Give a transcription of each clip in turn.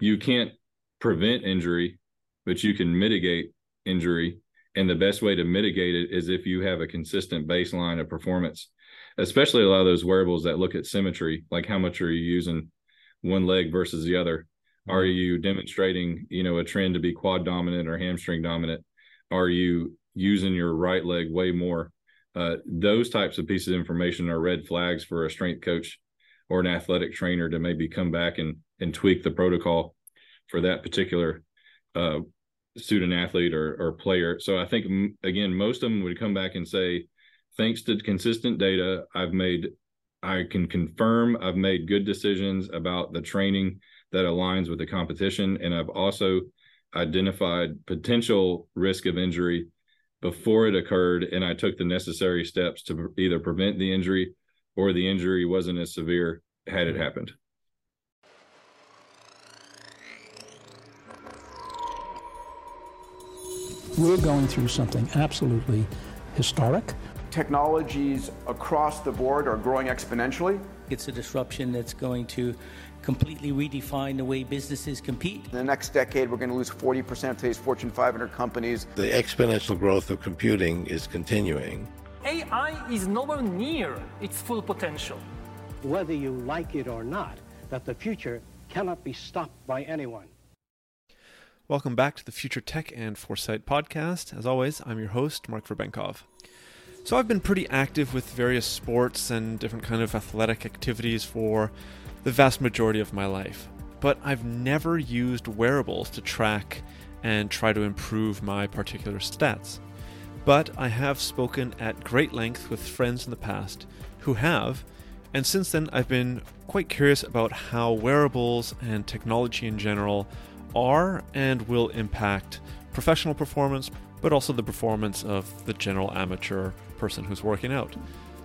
you can't prevent injury, but you can mitigate injury. And the best way to mitigate it is if you have a consistent baseline of performance, especially a lot of those wearables that look at symmetry, like how much are you using one leg versus the other? Are mm-hmm. you demonstrating, you know, a trend to be quad dominant or hamstring dominant? Are you using your right leg way more? Uh, those types of pieces of information are red flags for a strength coach or an athletic trainer to maybe come back and and tweak the protocol for that particular uh, student athlete or, or player. So I think again, most of them would come back and say, thanks to consistent data, I've made, I can confirm I've made good decisions about the training that aligns with the competition, and I've also identified potential risk of injury before it occurred, and I took the necessary steps to either prevent the injury or the injury wasn't as severe had it happened. We're going through something absolutely historic. Technologies across the board are growing exponentially. It's a disruption that's going to completely redefine the way businesses compete. In the next decade, we're going to lose 40% of today's Fortune 500 companies. The exponential growth of computing is continuing. AI is nowhere near its full potential. Whether you like it or not, that the future cannot be stopped by anyone. Welcome back to the Future Tech and Foresight podcast. As always, I'm your host, Mark Verbenkov. So I've been pretty active with various sports and different kind of athletic activities for the vast majority of my life, but I've never used wearables to track and try to improve my particular stats. But I have spoken at great length with friends in the past who have, and since then I've been quite curious about how wearables and technology in general are and will impact professional performance, but also the performance of the general amateur person who's working out.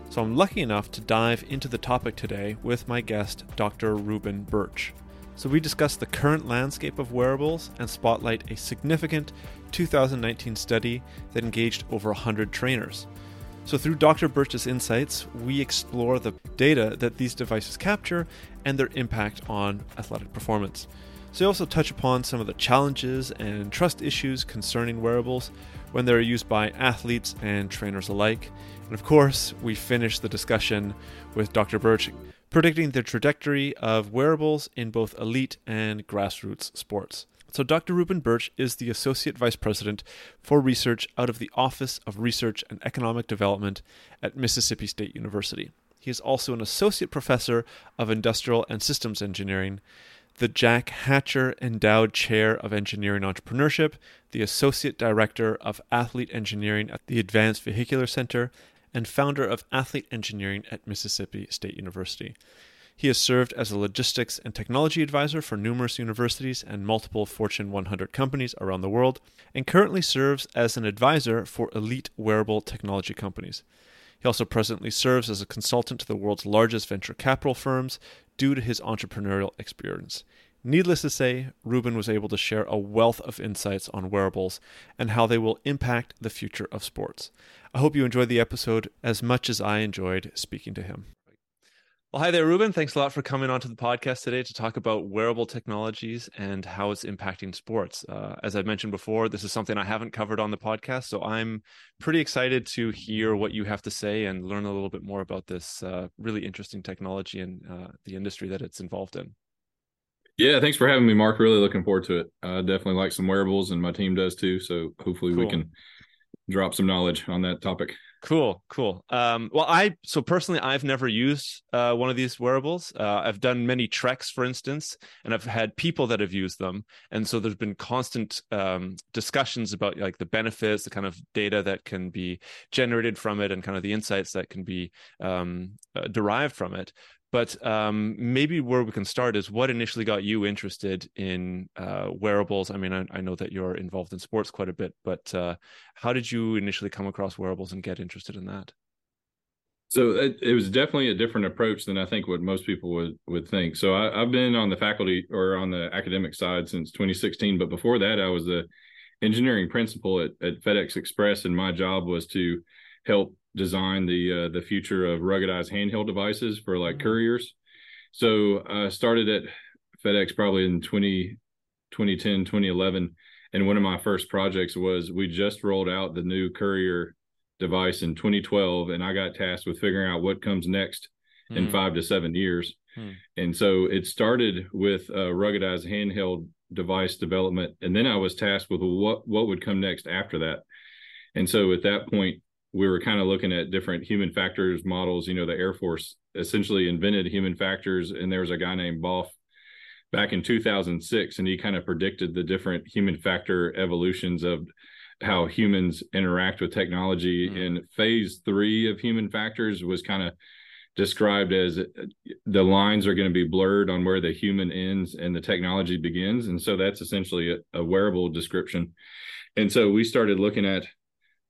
So I'm lucky enough to dive into the topic today with my guest, Dr. Reuben Burch. So we discuss the current landscape of wearables and spotlight a significant 2019 study that engaged over 100 trainers. So, through Dr. Burch's insights, we explore the data that these devices capture and their impact on athletic performance. So, they also touch upon some of the challenges and trust issues concerning wearables when they're used by athletes and trainers alike. And of course, we finish the discussion with Dr. Burch predicting the trajectory of wearables in both elite and grassroots sports. So, Dr. Reuben Burch is the Associate Vice President for Research out of the Office of Research and Economic Development at Mississippi State University. He is also an Associate Professor of Industrial and Systems Engineering the Jack Hatcher Endowed Chair of Engineering Entrepreneurship, the Associate Director of Athlete Engineering at the Advanced Vehicular Center, and founder of Athlete Engineering at Mississippi State University. He has served as a logistics and technology advisor for numerous universities and multiple Fortune 100 companies around the world, and currently serves as an advisor for elite wearable technology companies. He also presently serves as a consultant to the world's largest venture capital firms due to his entrepreneurial experience. Needless to say, Reuben was able to share a wealth of insights on wearables and how they will impact the future of sports. I hope you enjoyed the episode as much as I enjoyed speaking to him. Well, hi there, Reuben. Thanks a lot for coming onto the podcast today to talk about wearable technologies and how it's impacting sports. Uh, as I mentioned before, this is something I haven't covered on the podcast, so I'm pretty excited to hear what you have to say and learn a little bit more about this uh, really interesting technology and uh, the industry that it's involved in. Yeah, thanks for having me, Mark. Really looking forward to it. I definitely like some wearables, and my team does too. So hopefully cool. we can drop some knowledge on that topic. Cool, cool. Um, well, I so personally, I've never used uh, one of these wearables. Uh, I've done many treks, for instance, and I've had people that have used them, and so there's been constant um, discussions about like the benefits, the kind of data that can be generated from it, and kind of the insights that can be um, uh, derived from it. But um, maybe where we can start is what initially got you interested in uh, wearables. I mean, I, I, know that you're involved in sports quite a bit, but uh, how did you initially come across wearables and get interested in that? So it, it, was definitely a different approach than I think what most people would would think. So I, have been on the faculty or on the academic side since 2016, but before that, I was the engineering principal at, at FedEx Express, and my job was to help design the uh, the future of ruggedized handheld devices for like mm-hmm. couriers. So I started at FedEx probably in 20, 2010, 2011. And one of my first projects was we just rolled out the new courier device in 2012, and I got tasked with figuring out what comes next mm. in five to seven years. Mm. And so it started with a ruggedized handheld device development, and then I was tasked with what what would come next after that. And so at that point, we were kind of looking at different human factors models. You know, the Air Force essentially invented human factors, and there was a guy named Boff back in 2006, and he kind of predicted the different human factor evolutions of how humans interact with technology. Mm. And phase three of human factors was kind of described as uh, the lines are going to be blurred on where the human ends and the technology begins. And so that's essentially a, a wearable description. And so we started looking at,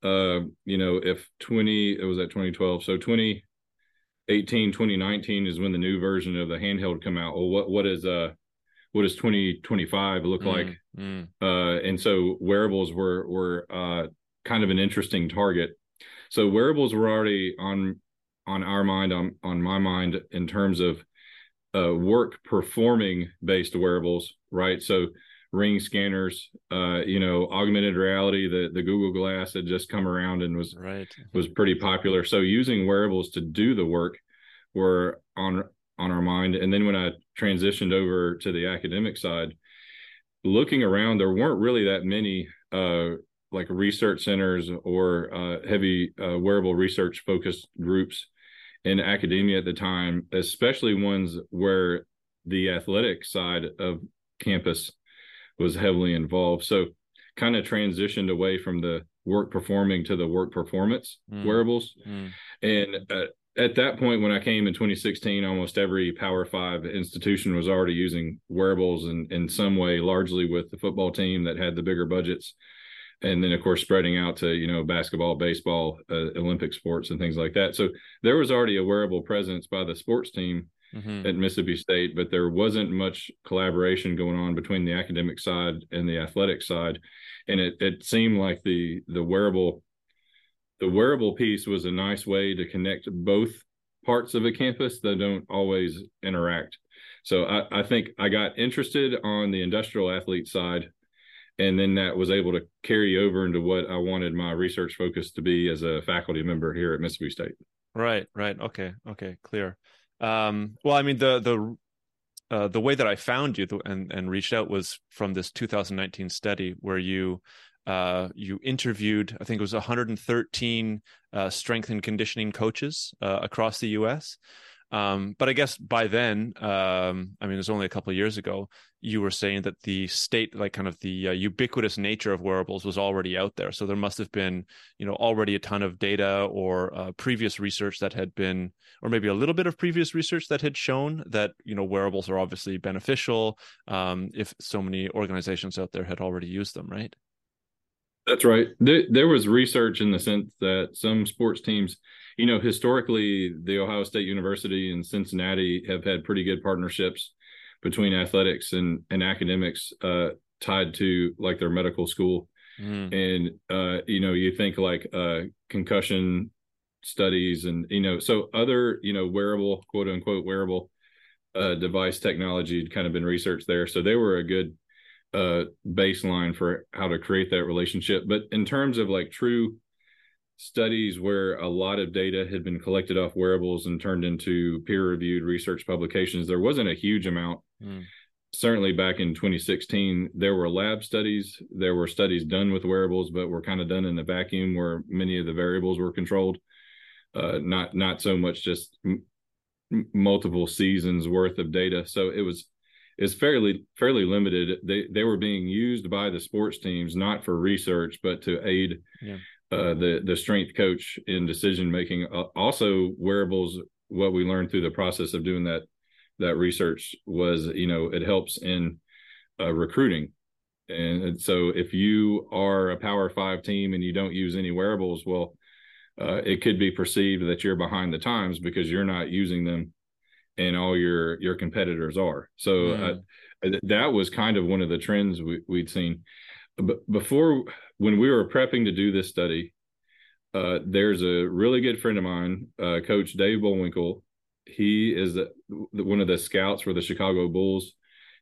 uh, you know, if 20, it was at 2012. So 2018, 2019 is when the new version of the handheld come out. Well, what, what is, uh, what does 2025 look mm, like? Mm. Uh, and so wearables were, were, uh, kind of an interesting target. So wearables were already on on our mind, on on my mind, in terms of uh, work performing based wearables, right? So ring scanners, uh, you know, augmented reality, the the Google Glass had just come around and was right was pretty popular. So using wearables to do the work were on on our mind. And then when I transitioned over to the academic side, looking around, there weren't really that many uh, like research centers or uh, heavy uh, wearable research focused groups in academia at the time, especially ones where the athletic side of campus was heavily involved. So kind of transitioned away from the work performing to the work performance mm. wearables. Mm. And uh, at that point, when I came in 2016, almost every Power Five institution was already using wearables in, in some way, largely with the football team that had the bigger budgets and then of course spreading out to you know basketball baseball uh, olympic sports and things like that so there was already a wearable presence by the sports team mm-hmm. at mississippi state but there wasn't much collaboration going on between the academic side and the athletic side and it, it seemed like the the wearable the wearable piece was a nice way to connect both parts of a campus that don't always interact so I, I think i got interested on the industrial athlete side and then that was able to carry over into what I wanted my research focus to be as a faculty member here at Mississippi State. Right, right. Okay, okay, clear. Um, well, I mean the the uh, the way that I found you and and reached out was from this 2019 study where you uh, you interviewed I think it was 113 uh, strength and conditioning coaches uh, across the U.S. Um, but I guess by then, um, I mean, it was only a couple of years ago, you were saying that the state, like kind of the uh, ubiquitous nature of wearables was already out there. So there must have been, you know, already a ton of data or uh, previous research that had been, or maybe a little bit of previous research that had shown that, you know, wearables are obviously beneficial um, if so many organizations out there had already used them, right? That's right. There, there was research in the sense that some sports teams – you know, historically, the Ohio State University and Cincinnati have had pretty good partnerships between athletics and and academics uh, tied to like their medical school. Mm. And uh, you know, you think like uh, concussion studies and you know, so other you know wearable quote unquote wearable uh, device technology had kind of been researched there. So they were a good uh, baseline for how to create that relationship. But in terms of like true studies where a lot of data had been collected off wearables and turned into peer reviewed research publications. There wasn't a huge amount. Mm. Certainly back in 2016, there were lab studies, there were studies done with wearables, but were kind of done in a vacuum where many of the variables were controlled. Uh, not not so much just m- multiple seasons worth of data. So it was is fairly fairly limited. They they were being used by the sports teams not for research, but to aid yeah. Uh, the the strength coach in decision making. Uh, also, wearables. What we learned through the process of doing that that research was, you know, it helps in uh, recruiting. And, and, so, if you are a Power Five team and you don't use any wearables, well, uh, it could be perceived that you're behind the times because you're not using them, and all your your competitors are. So mm. that was kind of one of the trends we, we'd seen. But before when we were prepping to do this study, uh, there's a really good friend of mine, uh, Coach Dave Bullwinkle. He is the, one of the scouts for the Chicago Bulls.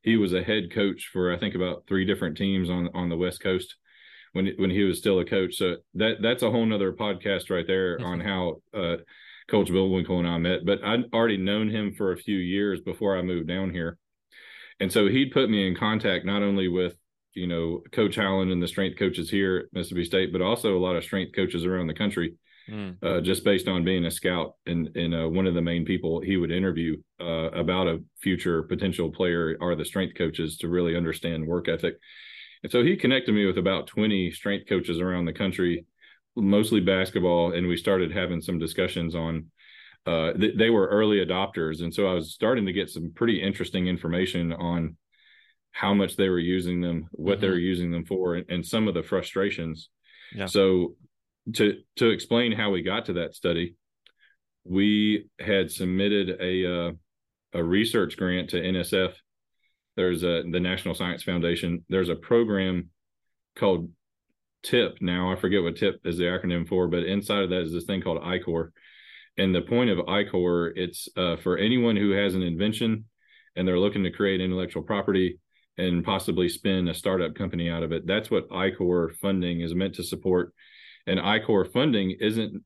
he was a head coach for I think about three different teams on on the West Coast when when he was still a coach. So that that's a whole nother podcast right there mm-hmm. on how uh, Coach Bullwinkle and I met. But I'd already known him for a few years before I moved down here, and so he'd put me in contact not only with you know Coach Allen and the strength coaches here at Mississippi State, but also a lot of strength coaches around the country. Mm. Uh, just based on being a scout and and uh, one of the main people he would interview uh, about a future potential player are the strength coaches to really understand work ethic. And so he connected me with about 20 strength coaches around the country, mostly basketball, and we started having some discussions on. Uh, th- they were early adopters, and so I was starting to get some pretty interesting information on how much they were using them, what mm-hmm. they were using them for, and, and some of the frustrations. Yeah. So to to explain how we got to that study, we had submitted a uh, a research grant to NSF. There's a the National Science Foundation. There's a program called TIP. Now I forget what TIP is the acronym for, but inside of that is this thing called I-Corps. And the point of I-Corps, it's uh, for anyone who has an invention and they're looking to create intellectual property and possibly spin a startup company out of it. That's what I-Corps funding is meant to support and I-Corps funding isn't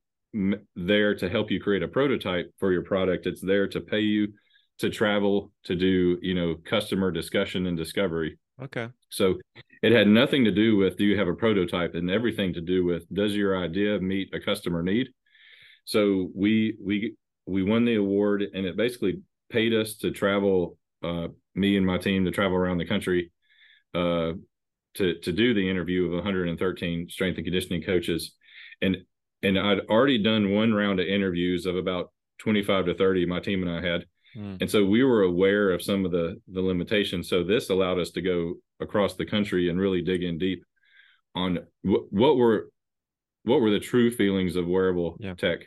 there to help you create a prototype for your product. It's there to pay you to travel to do, you know, customer discussion and discovery. Okay. So it had nothing to do with do you have a prototype and everything to do with does your idea meet a customer need? So we we we won the award and it basically paid us to travel uh, me and my team to travel around the country uh, to to do the interview of 113 strength and conditioning coaches, and and I'd already done one round of interviews of about 25 to 30. My team and I had, mm. and so we were aware of some of the the limitations. So this allowed us to go across the country and really dig in deep on w- what were what were the true feelings of wearable yeah. tech,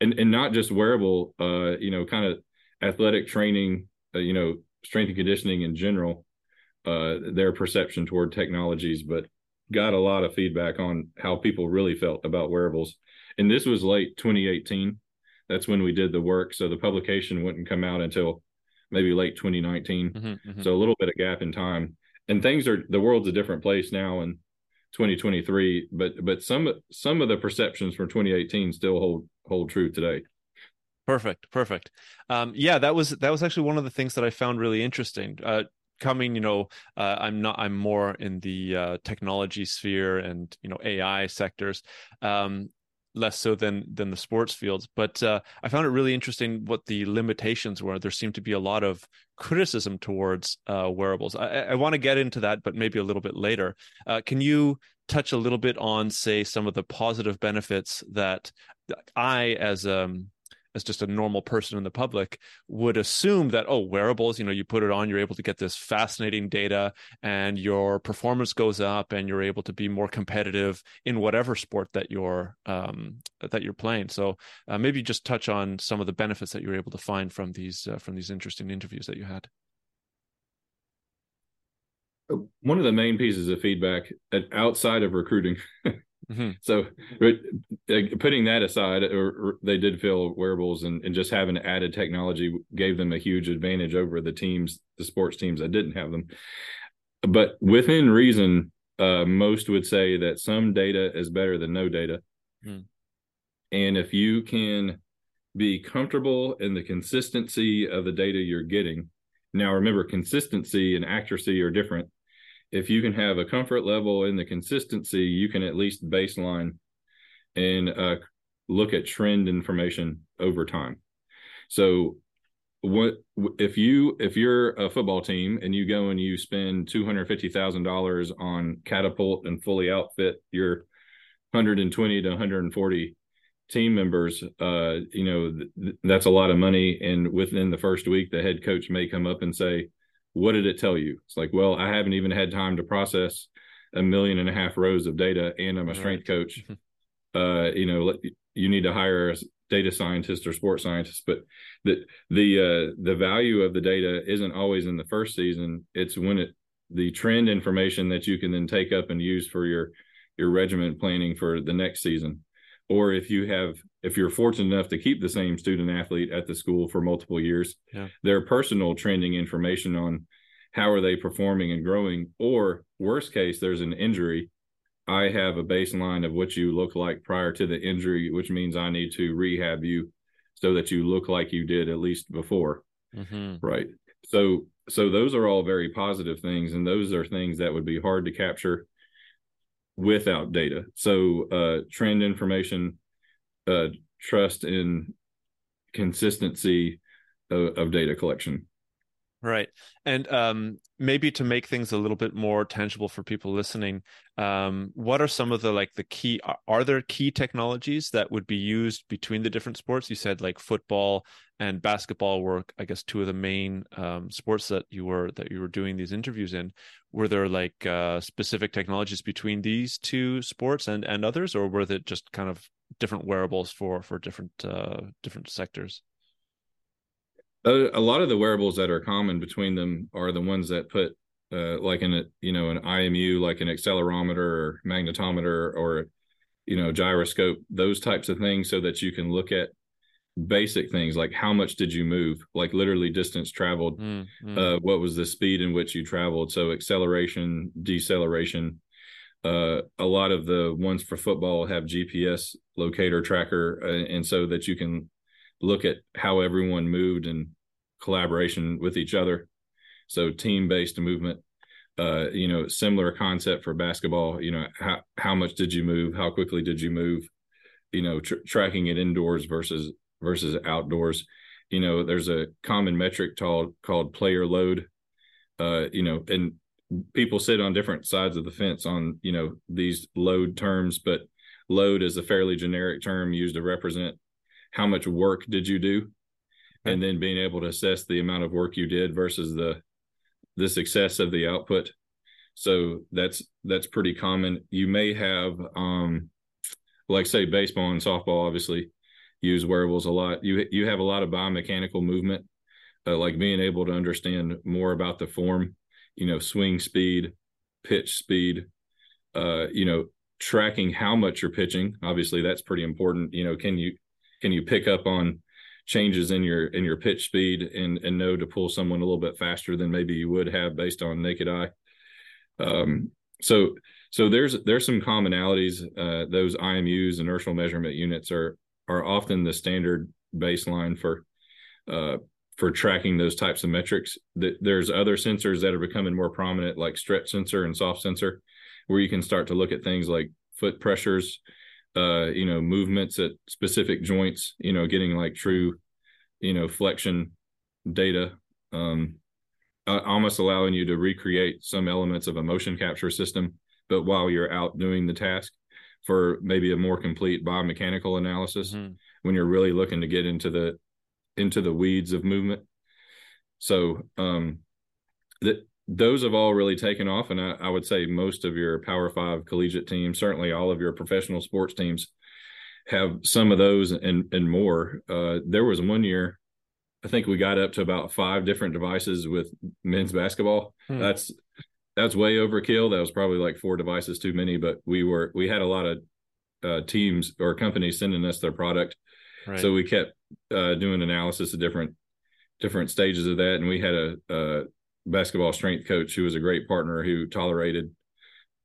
and and not just wearable, uh, you know, kind of athletic training, uh, you know, strength and conditioning in general uh, their perception toward technologies, but got a lot of feedback on how people really felt about wearables. And this was late 2018. That's when we did the work. So the publication wouldn't come out until maybe late 2019. Mm-hmm, mm-hmm. So a little bit of gap in time. And things are the world's a different place now in 2023. But but some some of the perceptions from 2018 still hold hold true today. Perfect, perfect. Um, yeah, that was that was actually one of the things that I found really interesting. Uh, coming you know uh, i'm not i'm more in the uh, technology sphere and you know ai sectors um, less so than than the sports fields but uh, i found it really interesting what the limitations were there seemed to be a lot of criticism towards uh, wearables i, I want to get into that but maybe a little bit later uh, can you touch a little bit on say some of the positive benefits that i as um as just a normal person in the public would assume that oh wearables you know you put it on you're able to get this fascinating data and your performance goes up and you're able to be more competitive in whatever sport that you're um, that you're playing. So uh, maybe just touch on some of the benefits that you're able to find from these uh, from these interesting interviews that you had. One of the main pieces of feedback outside of recruiting Mm-hmm. So, putting that aside, or, they did feel wearables and, and just having added technology gave them a huge advantage over the teams, the sports teams that didn't have them. But within reason, uh, most would say that some data is better than no data. Mm. And if you can be comfortable in the consistency of the data you're getting, now remember, consistency and accuracy are different if you can have a comfort level in the consistency, you can at least baseline and uh, look at trend information over time. So what if you if you're a football team and you go and you spend two hundred fifty thousand dollars on catapult and fully outfit your 120 to 140 team members uh you know th- that's a lot of money and within the first week the head coach may come up and say what did it tell you? It's like, well, I haven't even had time to process a million and a half rows of data, and I'm a strength right. coach. uh, you know, you need to hire a data scientist or sports scientist, but the the uh, the value of the data isn't always in the first season. It's when it the trend information that you can then take up and use for your your regiment planning for the next season or if you have if you're fortunate enough to keep the same student athlete at the school for multiple years yeah. their personal trending information on how are they performing and growing or worst case there's an injury i have a baseline of what you look like prior to the injury which means i need to rehab you so that you look like you did at least before mm-hmm. right so so those are all very positive things and those are things that would be hard to capture without data so uh trend information uh trust in consistency of, of data collection Right. And um, maybe to make things a little bit more tangible for people listening, um, what are some of the like the key are there key technologies that would be used between the different sports? You said like football and basketball were, I guess, two of the main um, sports that you were that you were doing these interviews in. Were there like uh, specific technologies between these two sports and and others, or were they just kind of different wearables for for different uh, different sectors? a, lot of the wearables that are common between them are the ones that put uh, like in a you know an IMU like an accelerometer or magnetometer or you know gyroscope those types of things so that you can look at basic things like how much did you move like literally distance traveled mm, mm. Uh, what was the speed in which you traveled so acceleration deceleration uh, a lot of the ones for football have gps locator tracker uh, and so that you can look at how everyone moved and collaboration with each other. So team based movement. Uh, you know, similar concept for basketball. You know, how how much did you move? How quickly did you move? You know, tr- tracking it indoors versus versus outdoors. You know, there's a common metric called called player load. Uh, you know, and people sit on different sides of the fence on you know these load terms, but load is a fairly generic term used to represent how much work did you do? And then being able to assess the amount of work you did versus the the success of the output. So that's that's pretty common. You may have um like say baseball and softball obviously use wearables a lot. You you have a lot of biomechanical movement uh, like being able to understand more about the form you know swing speed pitch speed uh you know tracking how much you're pitching obviously that's pretty important you know can you can you pick up on changes in your in your pitch speed and and know to pull someone a little bit faster than maybe you would have based on naked eye. Um, so so there's there's some commonalities. Uh, those IMUs, inertial measurement units, are are often the standard baseline for uh, for tracking those types of metrics. There's other sensors that are becoming more prominent, like stretch sensor and soft sensor, where you can start to look at things like foot pressures, uh, you know, movements at specific joints, you know, getting like true, you know, flexion data, um, uh, almost allowing you to recreate some elements of a motion capture system, but while you're out doing the task for maybe a more complete biomechanical analysis mm-hmm. when you're really looking to get into the into the weeds of movement. So um that those have all really taken off. And I, I, would say most of your Power Five collegiate teams, certainly all of your professional sports teams, have some of those and and more. Uh, there was one year, I think we got up to about five different devices with men's basketball. Hmm. That's that's way overkill. That was probably like four devices too many. But we were we had a lot of uh, teams or companies sending us their product, right. so we kept uh, doing analysis of different different stages of that, and we had a, a basketball strength coach who was a great partner who tolerated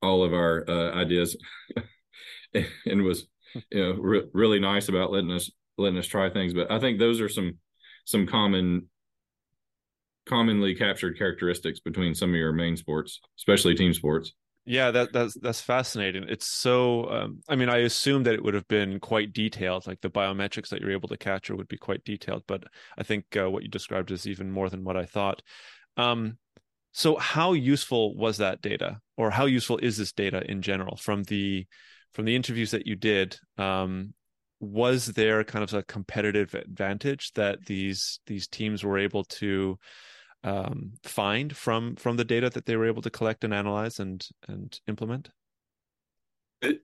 all of our uh, ideas and was you know re- really nice about letting us letting us try things. But i think those are some some common commonly captured characteristics between some of your main sports especially team sports. Yeah that that's that's fascinating. It's so um, i mean i assume that it would have been quite detailed like the biometrics that you're able to capture would be quite detailed but i think uh, what you described is even more than what i thought um, so how useful was that data, or how useful is this data in general from the from the interviews that you did? Um, was there kind of a competitive advantage that these these teams were able to um, find from from the data that they were able to collect and analyze and and implement? It,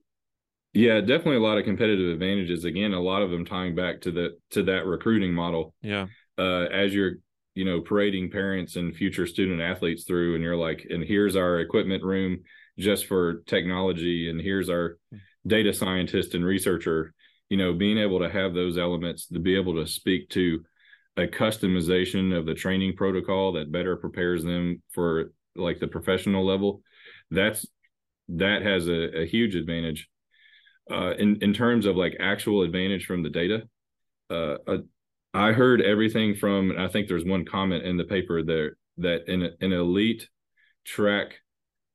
yeah, definitely a lot of competitive advantages. Again, a lot of them tying back to the to that recruiting model. Yeah, uh, as you're you know parading parents and future student athletes through and you're like and here's our equipment room just for technology and here's our data scientist and researcher. You know being able to have those elements to be able to speak to a customization of the training protocol that better prepares them for like the professional level that's that has a, a huge advantage. Uh, in in terms of like actual advantage from the data uh, uh, i heard everything from i think there's one comment in the paper there that in an elite track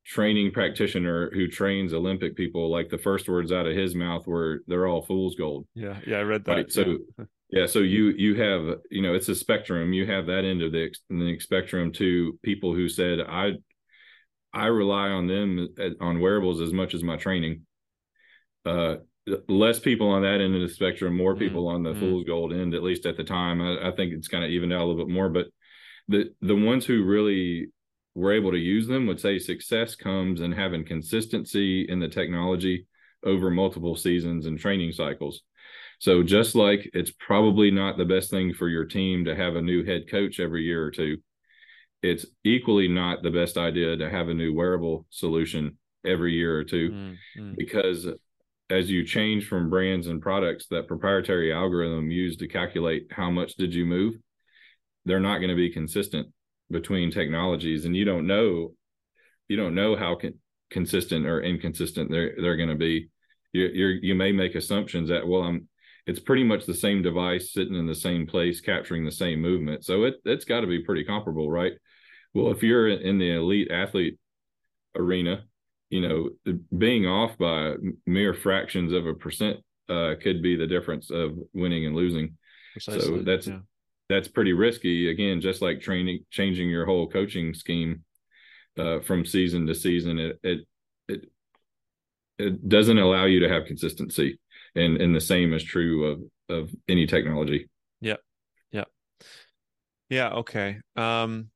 training practitioner who trains olympic people like the first words out of his mouth were they're all fool's gold. Yeah yeah i read that right? so yeah. so you you have you know it's a spectrum. You have that end of the, the spectrum to people who said i i rely on them uh, on wearables as much as my training. Uh less people on that end of the spectrum more mm-hmm. people mm, on the mm. fool's gold end at least at the time i, I think it's kind of evened out a little bit more but the the ones who really were able to use them would say success comes in having consistency in the technology over multiple seasons and training cycles. So just like it's probably not the best thing for your team to have a new head coach every year or two, it's equally not the best idea to have a new wearable solution every year or 2 mm-hmm. because as you change from brands and products that proprietary algorithm used to calculate how much did you move they're not going to be consistent between technologies. And you don't know you don't know how con- consistent or inconsistent they're they're going to be. You you may make assumptions that well i'm it's pretty much the same device sitting in the same place capturing the same movement. So it it's got to be pretty comparable right? Well if you're in the elite athlete arena you know being off by mere fractions of a percent uh, could be the difference of winning and losing Precisely, so that's yeah that's pretty risky. Again, just like training, changing your whole coaching scheme uh, from season to season, it, it it it doesn't allow you to have consistency, and and the same is true of of any technology. Yeah, yeah, yeah. Okay. Um,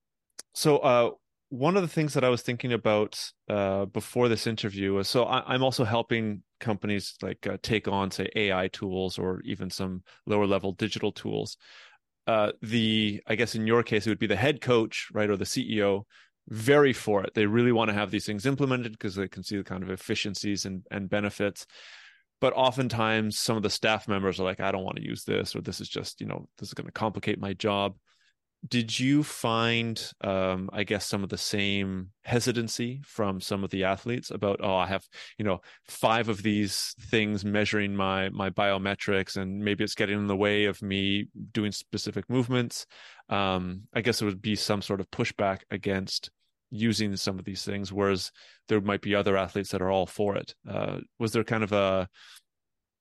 so uh, one of the things that I was thinking about uh, before this interview was so I, am also helping companies like uh, take on say AI tools or even some lower level digital tools uh, the I guess in your case it would be the head coach, right, or the CEO, very for it. They really want to have these things implemented because they can see the kind of efficiencies and, and benefits. But oftentimes some of the staff members are like, I don't want to use this, or this is just, you know, this is going to complicate my job did you find um, i guess some of the same hesitancy from some of the athletes about oh i have you know five of these things measuring my my biometrics and maybe it's getting in the way of me doing specific movements? Um, i guess it would be some sort of pushback against using some of these things whereas there might be other athletes that are all for it. Uh, was there kind of a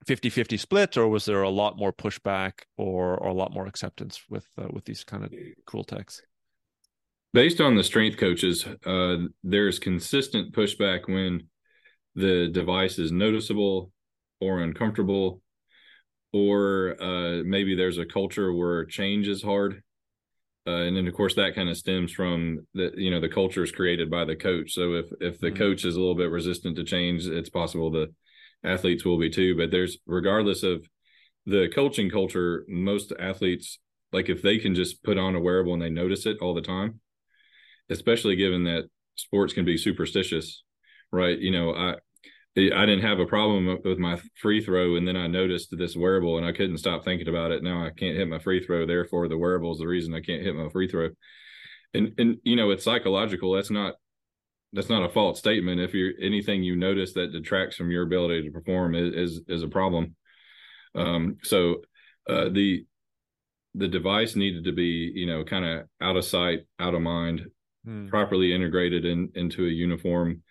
50-50 split or was there a lot more pushback or, or a lot more acceptance with uh, with these kind of cool techs? Based on the strength coaches uh, there's consistent pushback when the device is noticeable or uncomfortable or uh, maybe there's a culture where change is hard. Uh, and then of course that kind of stems from the you know the culture is created by the coach. So if if the mm-hmm. coach is a little bit resistant to change it's possible to athletes will be too. But there's regardless of the coaching culture, most athletes like if they can just put on a wearable and they notice it all the time, especially given that sports can be superstitious, right? You know, I I didn't have a problem with my free throw, and then I noticed this wearable, and I couldn't stop thinking about it. Now I can't hit my free throw. Therefore, the wearable is the reason I can't hit my free throw. And and you know, it's psychological. That's not that's not a false statement. If you're anything you notice that detracts from your ability to perform is is, is a problem. Um, so uh, the the device needed to be you know kind of out of sight, out of mind, hmm. properly integrated in into a uniform,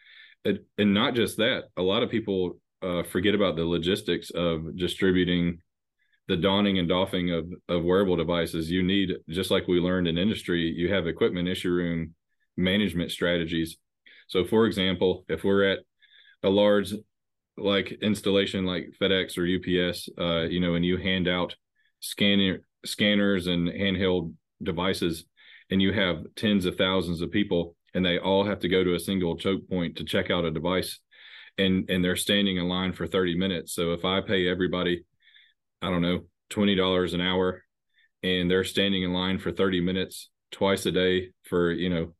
it, and not just that. A lot of people uh, forget about the logistics of distributing the donning and doffing of of wearable devices. You need just like we learned in industry, you have equipment issue room management strategies so, for example, if we're at a large like installation like FedEx or UPS, uh, you know, and you hand out scanner scanners and handheld devices, and you have tens of thousands of people, and they all have to go to a single choke point to check out a device, and and they're standing in line for thirty minutes. So if I pay everybody, I don't know, twenty dollars an hour, and they're standing in line for thirty minutes twice a day for you know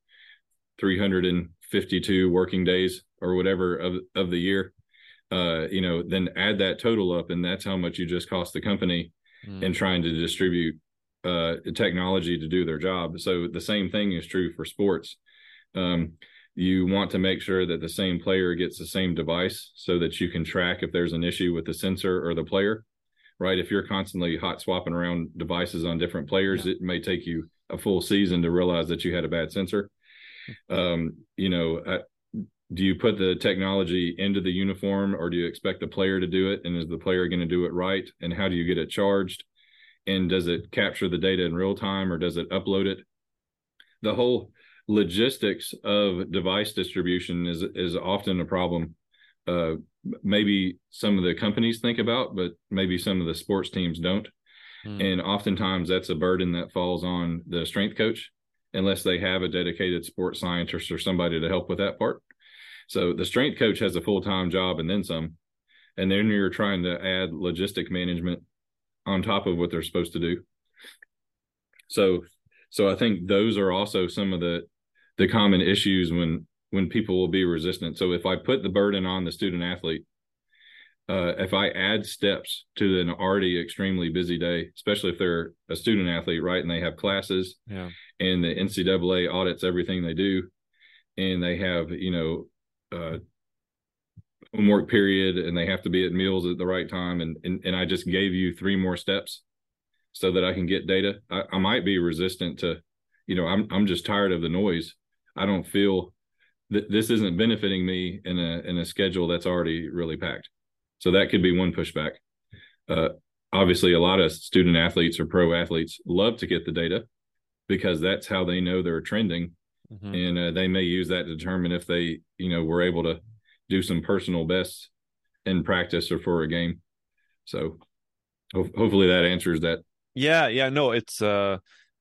352 working days or whatever of of the year uh you know then add that total up and that's how much you just cost the company mm. in trying to distribute uh, technology to do their job. So the same thing is true for sports. Um, you want to make sure that the same player gets the same device so that you can track if there's an issue with the sensor or the player right if you're constantly hot swapping around devices on different players yeah. it may take you a full season to realize that you had a bad sensor um, you know uh, do you put the technology into the uniform or do you expect the player to do it and is the player going to do it right and how do you get it charged and does it capture the data in real time or does it upload it the whole logistics of device distribution is is often a problem. Uh, maybe some of the companies think about, but maybe some of the sports teams don't. Mm. And oftentimes that's a burden that falls on the strength coach, unless they have a dedicated sports scientist or somebody to help with that part. So the strength coach has a full time job and then some. And then you're trying to add logistic management on top of what they're supposed to do. So so I think those are also some of the the common issues when when people will be resistant. So if I put the burden on the student athlete, uh, if I add steps to an already extremely busy day, especially if they're a student athlete, right, and they have classes, yeah, and the NCAA audits everything they do, and they have you know uh, homework period, and they have to be at meals at the right time, and and, and I just gave you three more steps so that I can get data. I, I might be resistant to, you know, I'm I'm just tired of the noise I don't feel that this isn't benefiting me in a in a schedule that's already really packed. So that could be one pushback. Uh, obviously, a lot of student athletes or pro athletes love to get the data because that's how they know they're trending, mm-hmm. and uh, they may use that to determine if they, you know, were able to do some personal bests in practice or for a game. So, ho- hopefully, that answers that. Yeah, yeah, no, it's uh,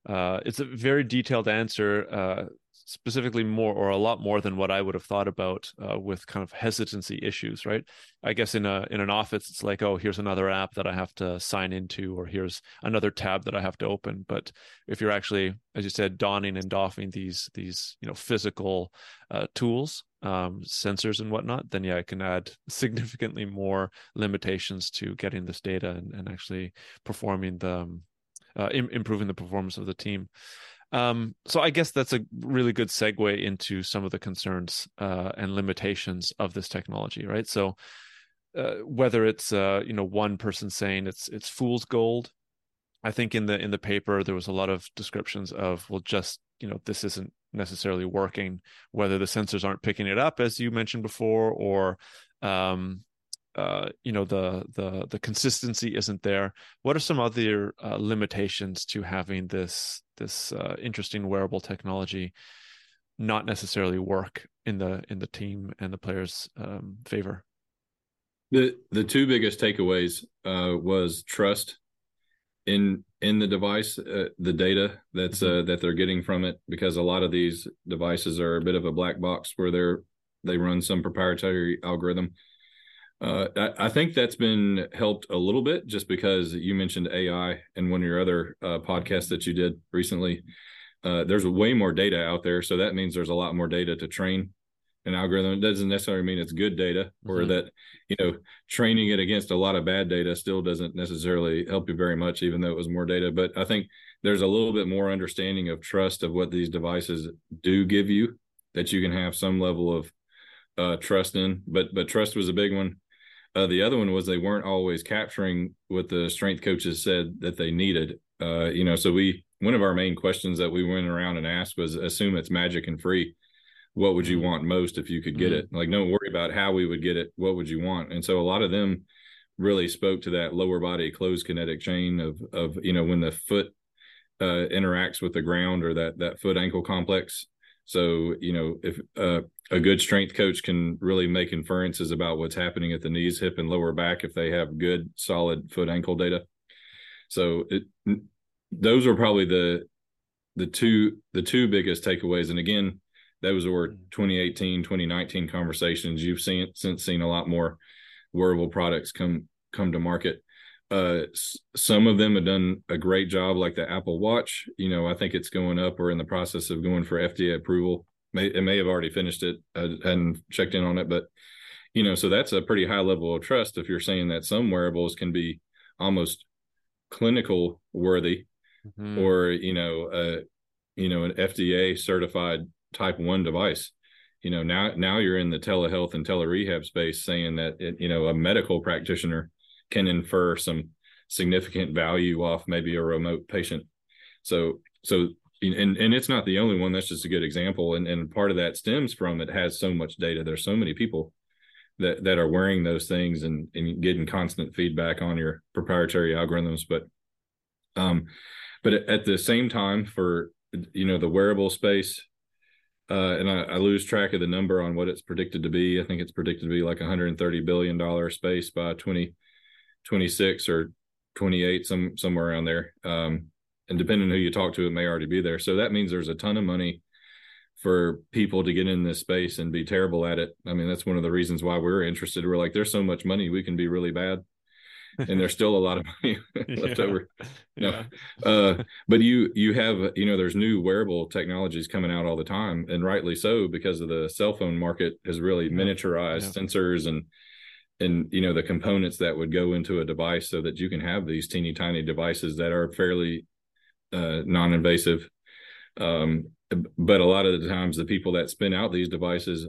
uh, it's a very detailed answer. Uh, specifically more or a lot more than what I would have thought about uh, with kind of hesitancy issues, right? I guess in a in an office, it's like, oh, here's another app that I have to sign into, or here's another tab that I have to open. But if you're actually, as you said, donning and doffing these these you know physical uh, tools, um, sensors and whatnot, then yeah, it can add significantly more limitations to getting this data and, and actually performing the um, uh, Im- improving the performance of the team. Um, so I guess that's a really good segue into some of the concerns uh, and limitations of this technology, right? So uh, whether it's uh, you know one person saying it's it's fool's gold, I think in the in the paper there was a lot of descriptions of well just you know this isn't necessarily working, whether the sensors aren't picking it up as you mentioned before, or um, uh, you know the the the consistency isn't there. What are some other uh, limitations to having this this uh, interesting wearable technology not necessarily work in the in the team and the players' um, favor? The the two biggest takeaways uh, was trust in in the device, uh, the data that's mm-hmm. that they're getting from it, because a lot of these devices are a bit of a black box where they're they run some proprietary algorithm uh, I, I, think that's been helped a little bit just because you mentioned AI in one of your other uh, podcasts that you did recently. Uh, there's way more data out there, so that means there's a lot more data to train an algorithm. It doesn't necessarily mean it's good data, or mm-hmm. that you know training it against a lot of bad data still doesn't necessarily help you very much, even though it was more data. But I think there's a little bit more understanding of trust of what these devices do give you that you can have some level of uh, trust in. But but trust was a big one. Uh, the other one was they weren't always capturing what the strength coaches said that they needed. Uh, you know, so we one of our main questions that we went around and asked was assume it's magic and free. What would you mm-hmm. want most if you could get mm-hmm. it? Like, don't worry about how we would get it. What would you want? And so a lot of them really spoke to that lower body closed kinetic chain of of you know when the foot uh, interacts with the ground or that that foot ankle complex. So you know if uh, a good strength coach can really make inferences about what's happening at the knees, hip, and lower back if they have good, solid foot ankle data. So it, those are probably the the two the two biggest takeaways. And again, those were mm-hmm. 2018, 2019 conversations. You've seen since seen a lot more wearable products come come to market. Uh, some of them have done a great job, like the Apple Watch. You know, I think it's going up. We're in the process of going for FDA approval may it may have already finished it and checked in on it, but you know, so that's a pretty high level of trust if you're saying that some wearables can be almost clinical worthy mm-hmm. or you know uh you know an fda certified type 1 device you know now now you're in the telehealth and telerehab space saying that it, you know a medical practitioner can infer some significant value off maybe a remote patient. So so and and it's not the only one. That's just a good example. And and part of that stems from it has so much data. There's so many people that that are wearing those things and and getting constant feedback on your proprietary algorithms. But um but at the same time for you know the wearable space uh, and I, I, lose track of the number on what it's predicted to be. I think it's predicted to be like 130 billion dollar space by 2026 or 28, some somewhere around there. Um, and depending who you talk to, it may already be there. So that means there's a ton of money for people to get in this space and be terrible at it. I mean, that's one of the reasons why we're interested. We're like, there's so much money, we can be really bad and there's still a lot of money left yeah. over. No, yeah. uh, but you you have you know there's new wearable technologies coming out all the time, and rightly so because of the cell phone market has really yeah. miniaturized sensors and and you know the components that would go into a device so that you can have these teeny tiny devices that are fairly uh, non-invasive. Um, but a lot of the times, the people that spin out these devices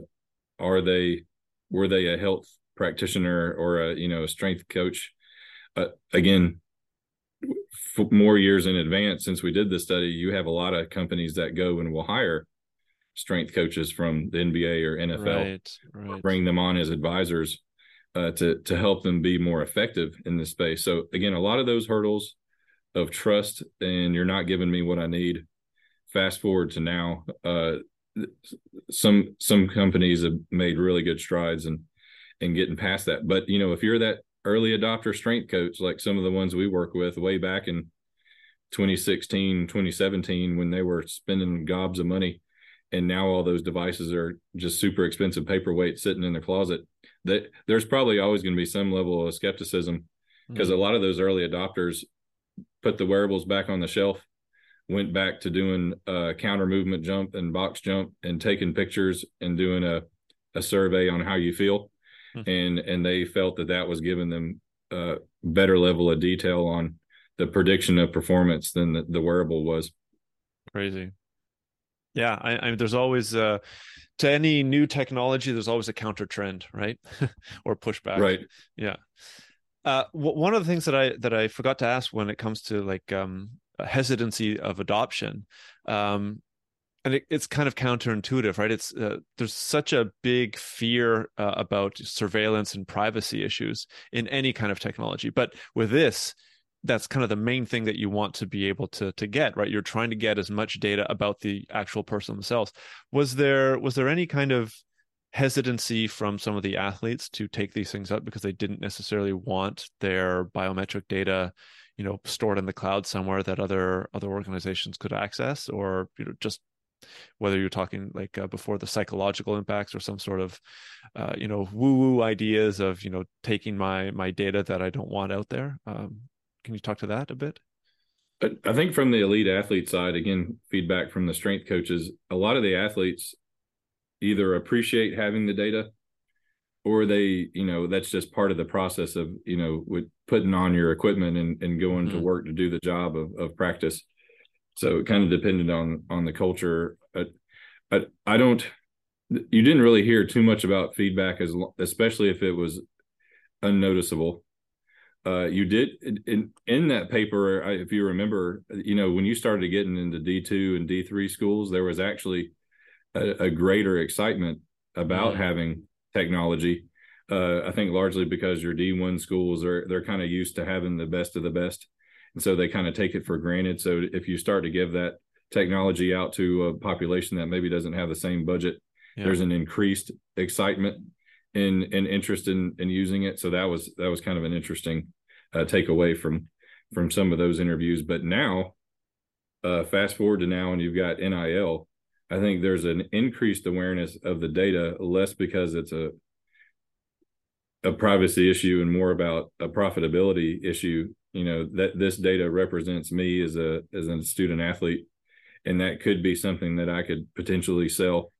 are they were they a health practitioner or a you know a strength coach uh, again, f- more years in advance since we did this study, you have a lot of companies that go and will hire strength coaches from the NBA or NFL, right, right. bring them on as advisors uh, to to help them be more effective in this space. So again, a lot of those hurdles of trust and you're not giving me what I need. Fast forward to now, uh, some some companies have made really good strides and and getting past that. But you know, if you're that early adopter strength coach like some of the ones we work with way back in 2016 2017 when they were spending gobs of money and now all those devices are just super expensive paperweight sitting in the closet that there's probably always going to be some level of skepticism because mm-hmm. a lot of those early adopters put the wearables back on the shelf went back to doing a counter movement jump and box jump and taking pictures and doing a, a survey on how you feel mm-hmm. and and they felt that that was giving them a better level of detail on the prediction of performance than the, the wearable was. Crazy. Yeah, I, I mean, there's always uh, to any new technology, there's always a counter trend, right, or pushback. Right. Yeah. Uh, w- one of the things that I that I forgot to ask when it comes to like um, hesitancy of adoption, um, and it, it's kind of counterintuitive right it's uh, there's such a big fear uh, about surveillance and privacy issues in any kind of technology but with this that's kind of the main thing that you want to be able to to get right you're trying to get as much data about the actual person themselves was there was there any kind of hesitancy from some of the athletes to take these things up because they didn't necessarily want their biometric data you know stored in the cloud somewhere that other other organizations could access or you know just whether you're talking like uh, before the psychological impacts or some sort of uh, you know woo woo ideas of you know taking my my data that I don't want out there. Um, can you talk to that a bit? I think from the elite athlete side, again, feedback from the strength coaches, a lot of the athletes either appreciate having the data or they, you know, that's just part of the process of, you know, with putting on your equipment and, and going mm-hmm. to work to do the job of, of practice so it kind of depended on on the culture but I, I don't you didn't really hear too much about feedback as especially if it was unnoticeable uh, you did in in that paper if you remember you know when you started getting into d2 and d3 schools there was actually a, a greater excitement about mm-hmm. having technology uh, i think largely because your d1 schools are they're kind of used to having the best of the best and so they kind of take it for granted so if you start to give that technology out to a population that maybe doesn't have the same budget yeah. there's an increased excitement and and interest in in using it so that was that was kind of an interesting uh, takeaway from from some of those interviews. But now uh, fast forward to now and you've got NIL i think there's an increased awareness of the data less because it's a a privacy issue and more about a profitability issue. You know that this data represents me as a as a student athlete and that could be something that i could potentially sell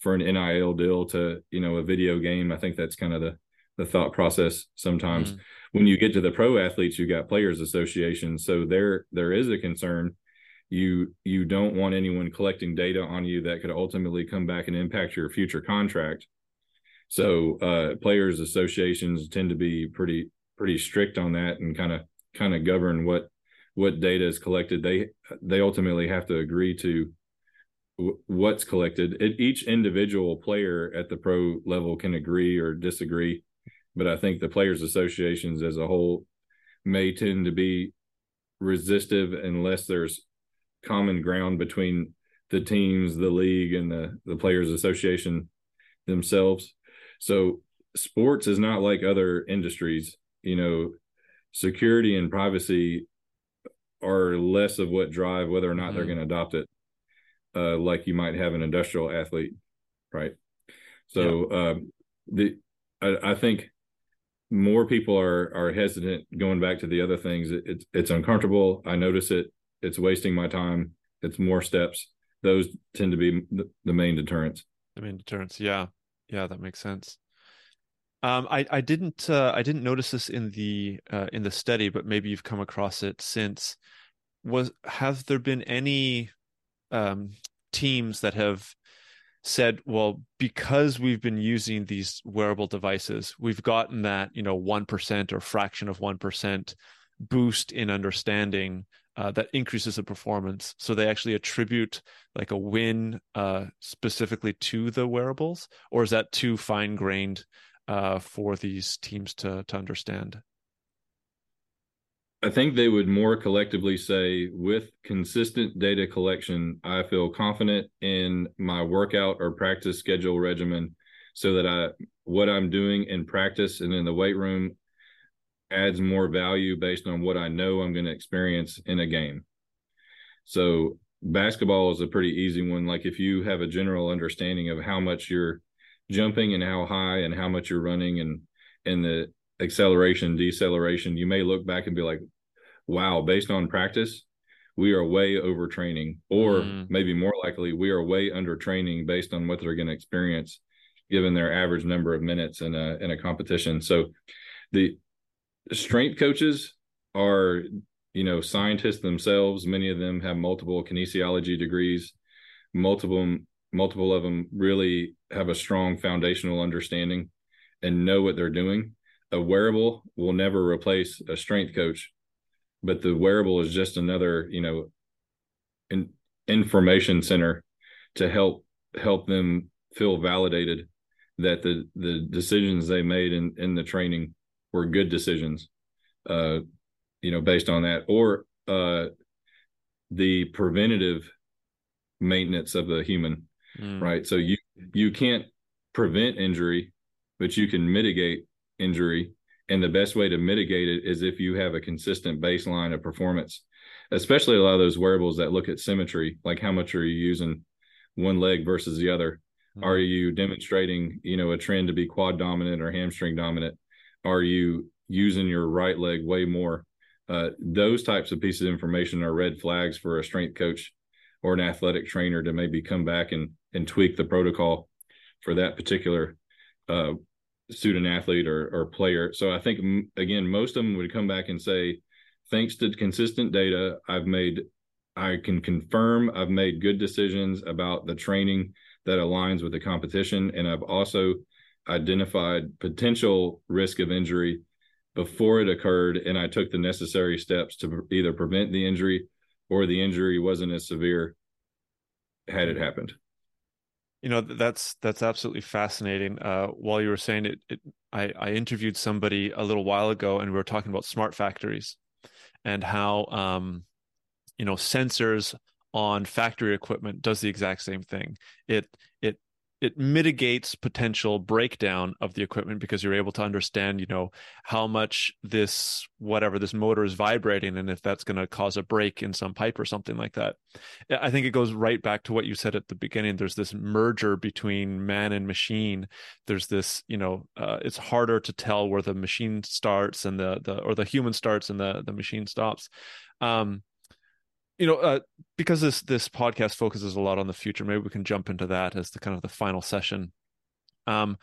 for an NIL deal to you know a video game. I think that's kind of the the thought process sometimes. Mm when you get to the pro athletes you've got players associations so there there is a concern. You you don't want anyone collecting data on you that could ultimately come back and impact your future contract. So uh, players associations tend to be pretty pretty strict on that and kind of kind of govern what what data is collected. They they ultimately have to agree to w- what's collected. It, each individual player at the pro level can agree or disagree but i think the players associations as a whole may tend to be resistive unless there's common ground between the teams the league and the the players association themselves so sports is not like other industries. You know, security and privacy are less of what drive whether or not mm-hmm. they're going to adopt it. Uh, like you might have an industrial athlete, right? So yeah. um, the I, I, think more people are are hesitant going back to the other things. It, it's it's uncomfortable. I notice it. It's wasting my time. It's more steps. Those tend to be the, the main deterrents. The main deterrents, yeah. Yeah, that makes sense. Um, I I didn't uh, I didn't notice this in the uh, in the study, but maybe you've come across it since. Was have there been any um, teams that have said, well, because we've been using these wearable devices, we've gotten that you know one percent or fraction of one percent boost in understanding uh, that increases the performance. So they actually attribute like a win uh, specifically to the wearables, or is that too fine grained uh, for these teams to to understand? I think they would more collectively say, with consistent data collection, I feel confident in my workout or practice schedule regimen, so that I what I'm doing in practice and in the weight room adds more value based on what I know I'm going to experience in a game. So basketball is a pretty easy one. Like if you have a general understanding of how much you're jumping and how high and how much you're running and and the acceleration, deceleration, you may look back and be like, wow, based on practice, we are way over training, or mm. maybe more likely, we are way under training based on what they're going to experience given their average number of minutes in a in a competition. So the strength coaches are you know scientists themselves many of them have multiple kinesiology degrees multiple multiple of them really have a strong foundational understanding and know what they're doing a wearable will never replace a strength coach but the wearable is just another you know in, information center to help help them feel validated that the the decisions they made in in the training were good decisions uh you know based on that or uh the preventative maintenance of the human mm. right so you you can't prevent injury but you can mitigate injury and the best way to mitigate it is if you have a consistent baseline of performance especially a lot of those wearables that look at symmetry like how much are you using one leg versus the other mm. are you demonstrating you know a trend to be quad dominant or hamstring dominant are you using your right leg way more. Uh, those types of pieces of information are red flags for a strength coach or an athletic trainer to maybe come back and and tweak the protocol for that particular uh, student athlete or, or player. So I think again, most of them would come back and say, thanks to consistent data, I've made, I can confirm I've made good decisions about the training that aligns with the competition, and I've also identified potential risk of injury before it occurred and I took the necessary steps to either prevent the injury or the injury wasn't as severe had it happened. You know that's that's absolutely fascinating. Uh, while you were saying it, it I, I interviewed somebody a little while ago, and we were talking about smart factories and how um, you know sensors on factory equipment does the exact same thing. It it it mitigates potential breakdown of the equipment because you're able to understand you know how much this whatever this motor is vibrating and if that's going to cause a break in some pipe or something like that. I think it goes right back to what you said at the beginning. There's this merger between man and machine. There's this you know uh, it's harder to tell where the machine starts and the the or the human starts and the the machine stops. Um you know, uh, because this this podcast focuses a lot on the future, maybe we can jump into that as the kind of the final session. Um,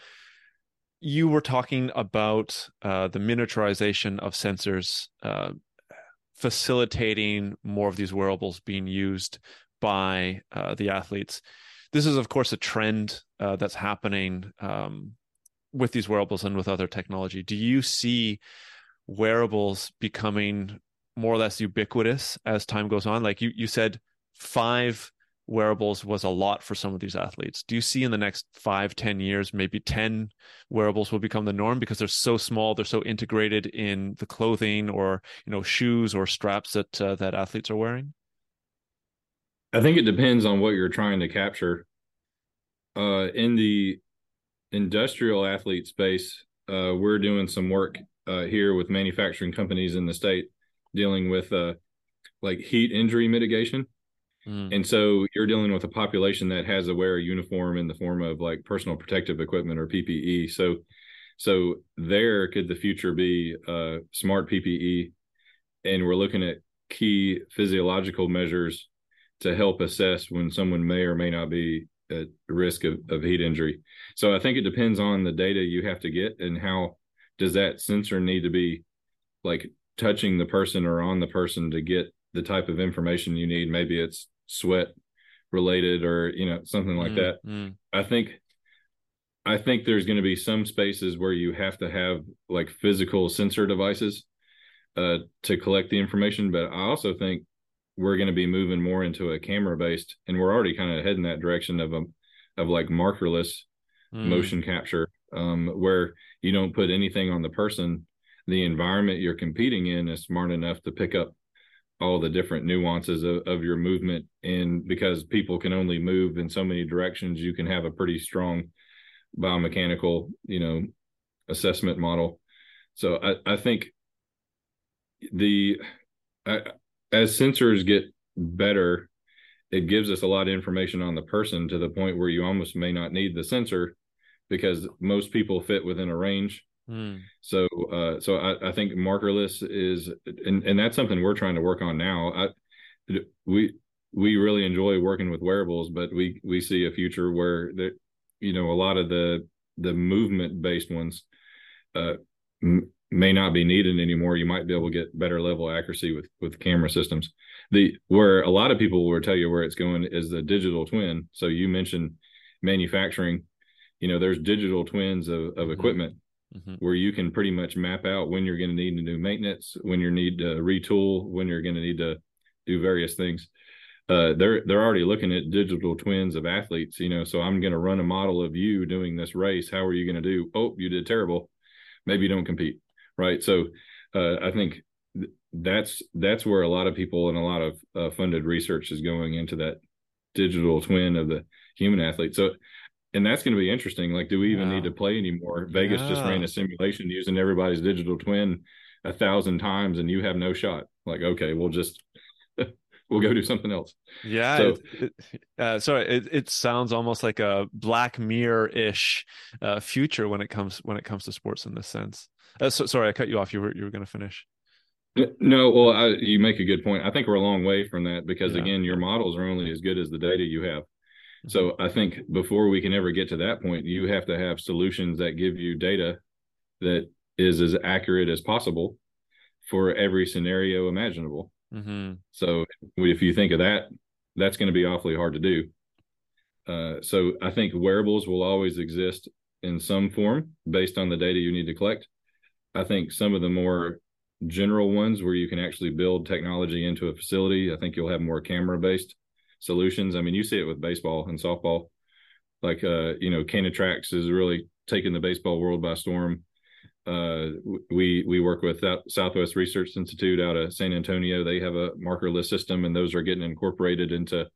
you were talking about uh, the miniaturization of sensors uh, facilitating more of these wearables being used by uh, the athletes. This is, of course, a trend uh, that's happening um, with these wearables and with other technology. Do you see wearables becoming more or less ubiquitous as time goes on? Like you, you said, five wearables was a lot for some of these athletes. Do you see in the next five, ten years, maybe 10 wearables will become the norm because they're so small, they're so integrated in the clothing or, you know, shoes or straps that, uh, that athletes are wearing? I think it depends on what you're trying to capture. Uh, in the industrial athlete space, uh, we're doing some work uh, here with manufacturing companies in the state dealing with uh, like heat injury mitigation. Mm. And so you're dealing with a population that has to wear a uniform in the form of like personal protective equipment or PPE. So, so there could the future be uh, smart PPE, and we're looking at key physiological measures to help assess when someone may or may not be at risk of, of heat injury. So I think it depends on the data you have to get and how does that sensor need to be like touching the person or on the person to get the type of information you need. Maybe it's sweat related or you know something like mm, that. Mm. I think I think there's going to be some spaces where you have to have like physical sensor devices uh, to collect the information, but I also think we're going to be moving more into a camera based, and we're already kind of heading that direction of a of like markerless mm. motion capture, um, where you don't put anything on the person. The environment you're competing in is smart enough to pick up all the different nuances of, of your movement. And because people can only move in so many directions you can have a pretty strong biomechanical you know assessment model. So i, I think the I, as sensors get better it gives us a lot of information on the person to the point where you almost may not need the sensor because most people fit within a range Mm. So, uh, so I, I, think markerless is, and, and that's something we're trying to work on now. I, we, we really enjoy working with wearables, but we, we see a future where that, you know, a lot of the, the movement based ones, uh, m- may not be needed anymore. You might be able to get better level accuracy with, with camera systems. The, where a lot of people will tell you where it's going is the digital twin. So you mentioned manufacturing, you know, there's digital twins of, of mm-hmm. equipment mm-hmm. where you can pretty much map out when you're going to need to do maintenance, when you need to retool, when you're going to need to do various things. Uh, they're they're already looking at digital twins of athletes, you know. So I'm going to run a model of you doing this race. How are you going to do? Oh, you did terrible. Maybe you don't compete, right? So uh, I think th- that's that's where a lot of people and a lot of uh, funded research is going into that digital twin of the human athlete. So and that's going to be interesting. Like, do we even need to play anymore? Vegas yeah. just ran a simulation using everybody's digital twin a thousand times, and you have no shot. Like, okay, we'll just we'll go do something else. Yeah. So, it, it, uh, sorry, it, it sounds almost like a Black Mirror ish uh, future when it comes when it comes to sports in this sense. Uh, so, sorry, I cut you off. You were you were going to finish. No, well, I, you make a good point. I think we're a long way from that because yeah. again, your models are only as good as the data you have. So I think before we can ever get to that point, you have to have solutions that give you data that is as accurate as possible for every scenario imaginable. Mm-hmm. So if you think of that, that's going to be awfully hard to do. Uh, so I think wearables will always exist in some form based on the data you need to collect. I think some of the more general ones where you can actually build technology into a facility, I think you'll have more camera based solutions. I mean, you see it with baseball and softball. Like, uh, you know, KinaTrax is really taking the baseball world by storm. Uh, we we work with Southwest Research Institute out of San Antonio. They have a markerless system, and those are getting incorporated into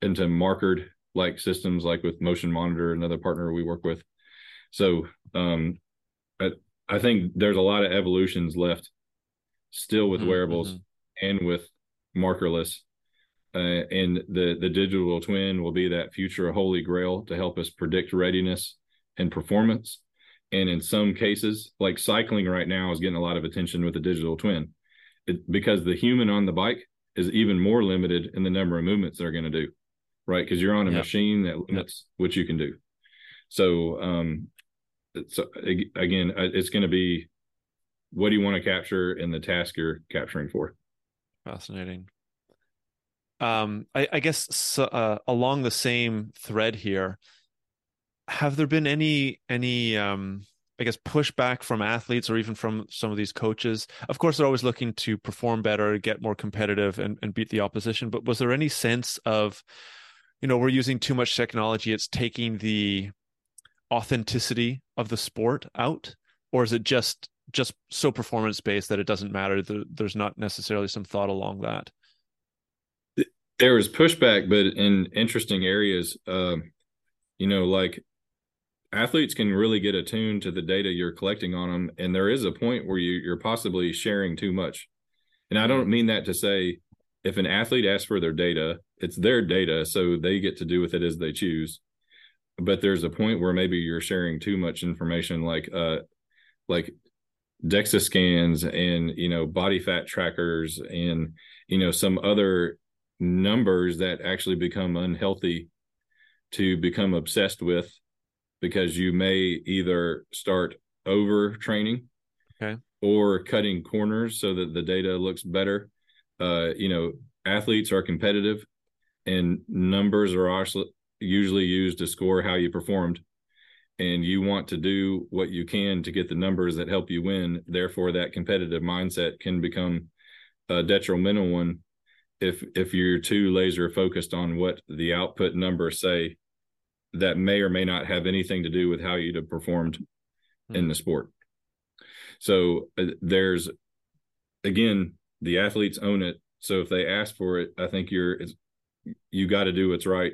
into markered like systems, like with Motion Monitor, another partner we work with. So, um, I, I think there's a lot of evolutions left still with mm-hmm. wearables mm-hmm. and with markerless uh, and the the digital twin will be that future holy grail to help us predict readiness and performance. And in some cases, like cycling right now is getting a lot of attention with the digital twin, it, because the human on the bike is even more limited in the number of movements they're going to do, right? Because you're on a yep. machine that limits yep. what you can do. So, um, so again, uh, it's going to be what do you want to capture and the task you're capturing for. Fascinating. Um, I, I guess uh, along the same thread here, have there been any any um, I guess pushback from athletes or even from some of these coaches? Of course, they're always looking to perform better, get more competitive, and, and beat the opposition. But was there any sense of, you know, we're using too much technology; it's taking the authenticity of the sport out, or is it just just so performance based that it doesn't matter? There's not necessarily some thought along that. There was pushback, but in interesting areas, um, you know, like athletes can really get attuned to the data you're collecting on them, and there is a point where you, you're possibly sharing too much. And I don't mean that to say if an athlete asks for their data, it's their data, so they get to do with it as they choose. But there's a point where maybe you're sharing too much information, like uh, like DEXA scans and you know body fat trackers and you know some other numbers that actually become unhealthy to become obsessed with because you may either start over training okay. or cutting corners so that the data looks better. Uh, you know, athletes are competitive and numbers are also usually used to score how you performed. And you want to do what you can to get the numbers that help you win. Therefore, that competitive mindset can become a detrimental one if if you're too laser focused on what the output numbers say that may or may not have anything to do with how you'd have performed mm-hmm. in hmm. the sport so uh, there's again the athletes own it so if they ask for it i think you're you got to do what's right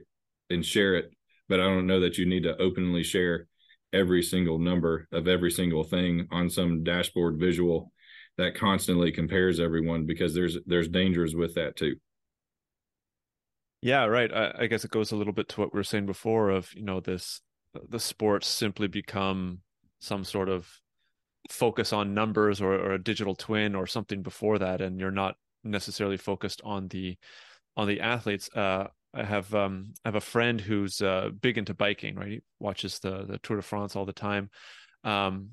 and share it but i don't know that you need to openly share every single number of every single thing on some dashboard visual that constantly compares everyone because there's there's dangers with that too. Yeah, right. I, I, guess it goes a little bit to what we were saying before of you know this the sports simply become some sort of focus on numbers or, or a digital twin or something before that, and you're not necessarily focused on the on the athletes. Uh, I have um, I have a friend who's uh, big into biking. Right, he watches the the Tour de France all the time. Um,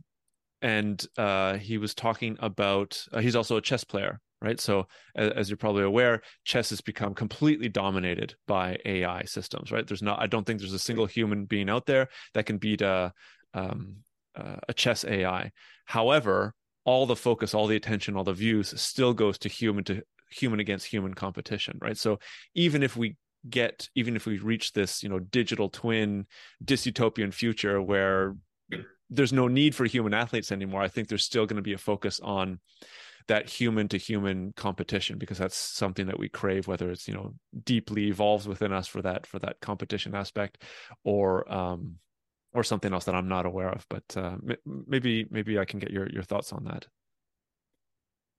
and uh, he was talking about uh, he's also a chess player right? So as, as, you're probably aware chess has become completely dominated by ai systems right? There's not i don't think there's a single human being out there that can beat a um, uh, a chess ai however all the focus all the attention all the views still goes to human to human against human competition right? So even if we get even if we reach this you know digital twin dystopian future where there's no need for human athletes anymore. I think there's still going to be a focus on that human to human competition because that's something that we crave whether it's you know deeply evolves within us for that for that competition aspect or um or something else that I'm not aware of but uh, maybe maybe I can get your your thoughts on that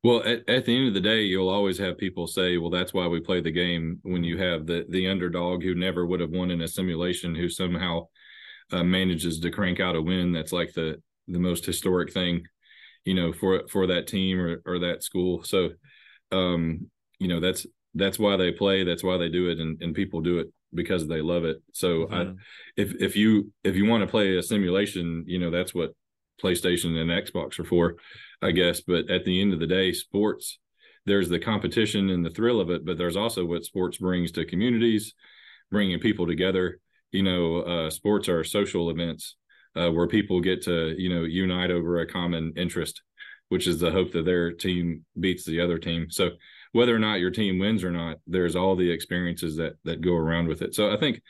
well at, at the end of the day you'll always have people say well that's why we play the game when you have the the underdog who never would have won in a simulation who somehow uh, manages to crank out a win that's like the the most historic thing you know for for that team or, or that school. So um you know that's that's why they play that's why they do it and, and people do it because they love it. So mm-hmm. I, if if you if you want to play a simulation you know that's what playstation and xbox are for i guess. But at the end of the day sports there's the competition and the thrill of it but there's also what sports brings to communities bringing people together you know, uh, sports are social events uh, where people get to, you know, unite over a common interest, which is the hope that their team beats the other team. So whether or not your team wins or not, there's all the experiences that that go around with it. So I think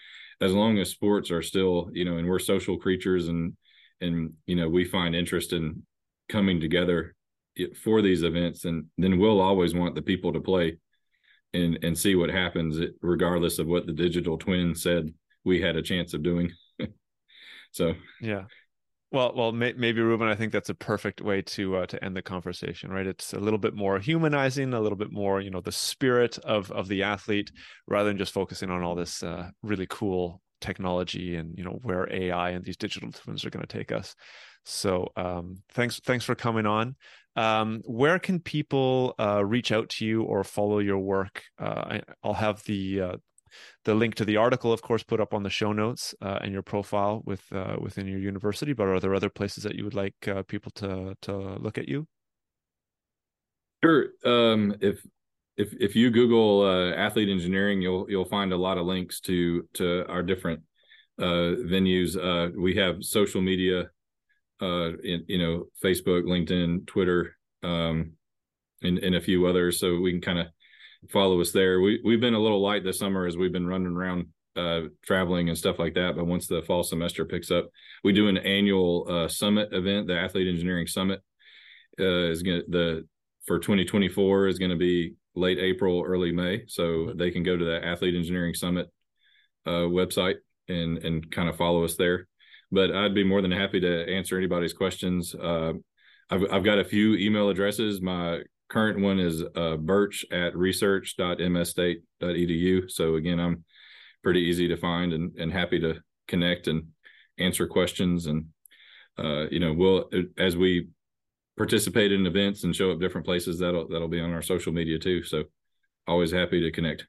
as long as sports are still, you know, and we're social creatures and and you know we find interest in coming together for these events, and then we'll always want the people to play and and see what happens, regardless of what the digital twin said we had a chance of doing. so yeah. Well, well, may, maybe Reuben, I think that's a perfect way to uh, to end the conversation, right? It's a little bit more humanizing, a little bit more, you know, the spirit of of the athlete, rather than just focusing on all this uh, really cool technology and you know where AI and these digital twins are going to take us. So, um, thanks, thanks for coming on. Um, where can people uh, reach out to you or follow your work? Uh, I, will have the uh, the link to the article, of course, put up on the show notes uh, and your profile with uh, within your university. But are there other places that you would like uh, people to to look at you? Sure. Um, if if if you Google uh, athlete engineering, you'll you'll find a lot of links to to our different uh, venues. Uh, we have social media, in, you know, Facebook, LinkedIn, Twitter, um, and and a few others, so we can kind of follow us there. We we've been a little light this summer as we've been running around uh, traveling and stuff like that. But once the fall semester picks up, we do an annual uh, summit event. The Athlete Engineering Summit uh, is going to the for 2024 is going to be late April, early May. So they can go to the Athlete Engineering Summit uh, website and and kind of follow us there. But I'd be more than happy to answer anybody's questions. Uh, I've I've got a few email addresses. My current one is uh, burch at research.msstate.edu. So again, I'm pretty easy to find and, and happy to connect and answer questions. And, uh, you know, we'll, as we participate in events and show up different places, that'll, that'll be on our social media too. So always happy to connect.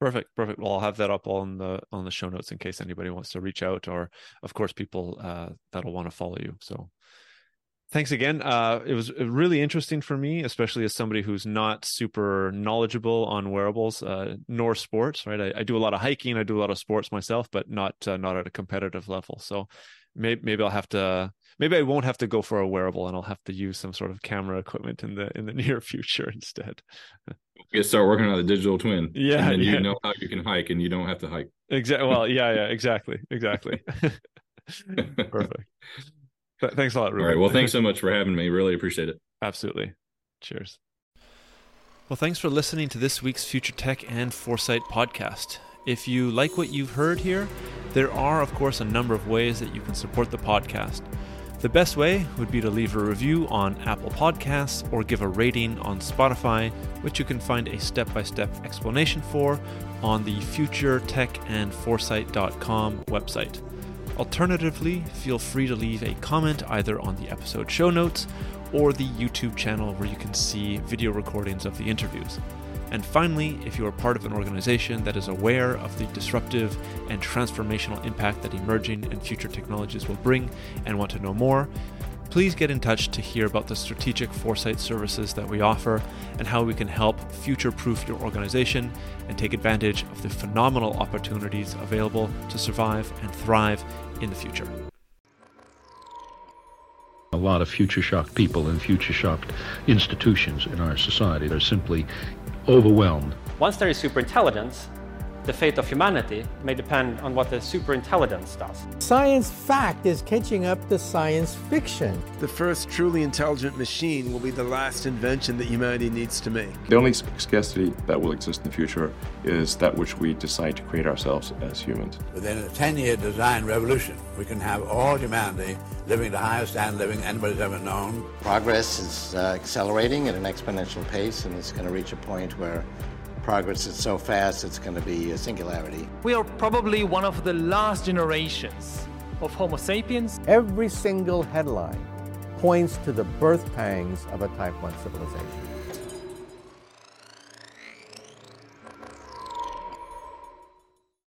Perfect, perfect. Well, I'll have that up on the on the show notes in case anybody wants to reach out, or of course, people uh, that'll want to follow you. So thanks again. Uh, it was really interesting for me, especially as somebody who's not super knowledgeable on wearables uh, nor sports. Right, I, I, do a lot of hiking, I do a lot of sports myself, but not uh, not at a competitive level. So maybe maybe I'll have to. Maybe I won't have to go for a wearable, and I'll have to use some sort of camera equipment in the in the near future instead. You start working on the digital twin. Yeah, and yeah. you know how you can hike, and you don't have to hike. Exactly. Well, yeah, yeah, exactly, exactly. Perfect thanks a lot, Reuben. All right. Well, thanks so much for having me. Really appreciate it. Absolutely. Cheers. Well, thanks for listening to this week's Future Tech and Foresight podcast. If you like what you've heard here, there are, of course, a number of ways that you can support the podcast. The best way would be to leave a review on Apple Podcasts or give a rating on Spotify, which you can find a step by step explanation for on the futuretechandforesight.com website. Alternatively, feel free to leave a comment either on the episode show notes or the YouTube channel where you can see video recordings of the interviews. And finally, if you are part of an organization that is aware of the disruptive and transformational impact that emerging and future technologies will bring and want to know more, please get in touch to hear about the strategic foresight services that we offer and how we can help future proof your organization and take advantage of the phenomenal opportunities available to survive and thrive in the future. A lot of future shocked people and future shocked institutions in our society are simply overwhelmed. Once there is superintelligence, the fate of humanity may depend on what the superintelligence does. Science fact is catching up to science fiction. The first truly intelligent machine will be the last invention that humanity needs to make. The only scarcity that will exist in the future is that which we decide to create ourselves as humans. Within a 10 year design revolution, we can have all humanity living the highest standard living anybody's ever known. Progress is uh, accelerating at an exponential pace, and it's going to reach a point where progress is so fast it's going to be a singularity. We are probably one of the last generations of Homo sapiens. Every single headline points to the birth pangs of a Type 1 civilization.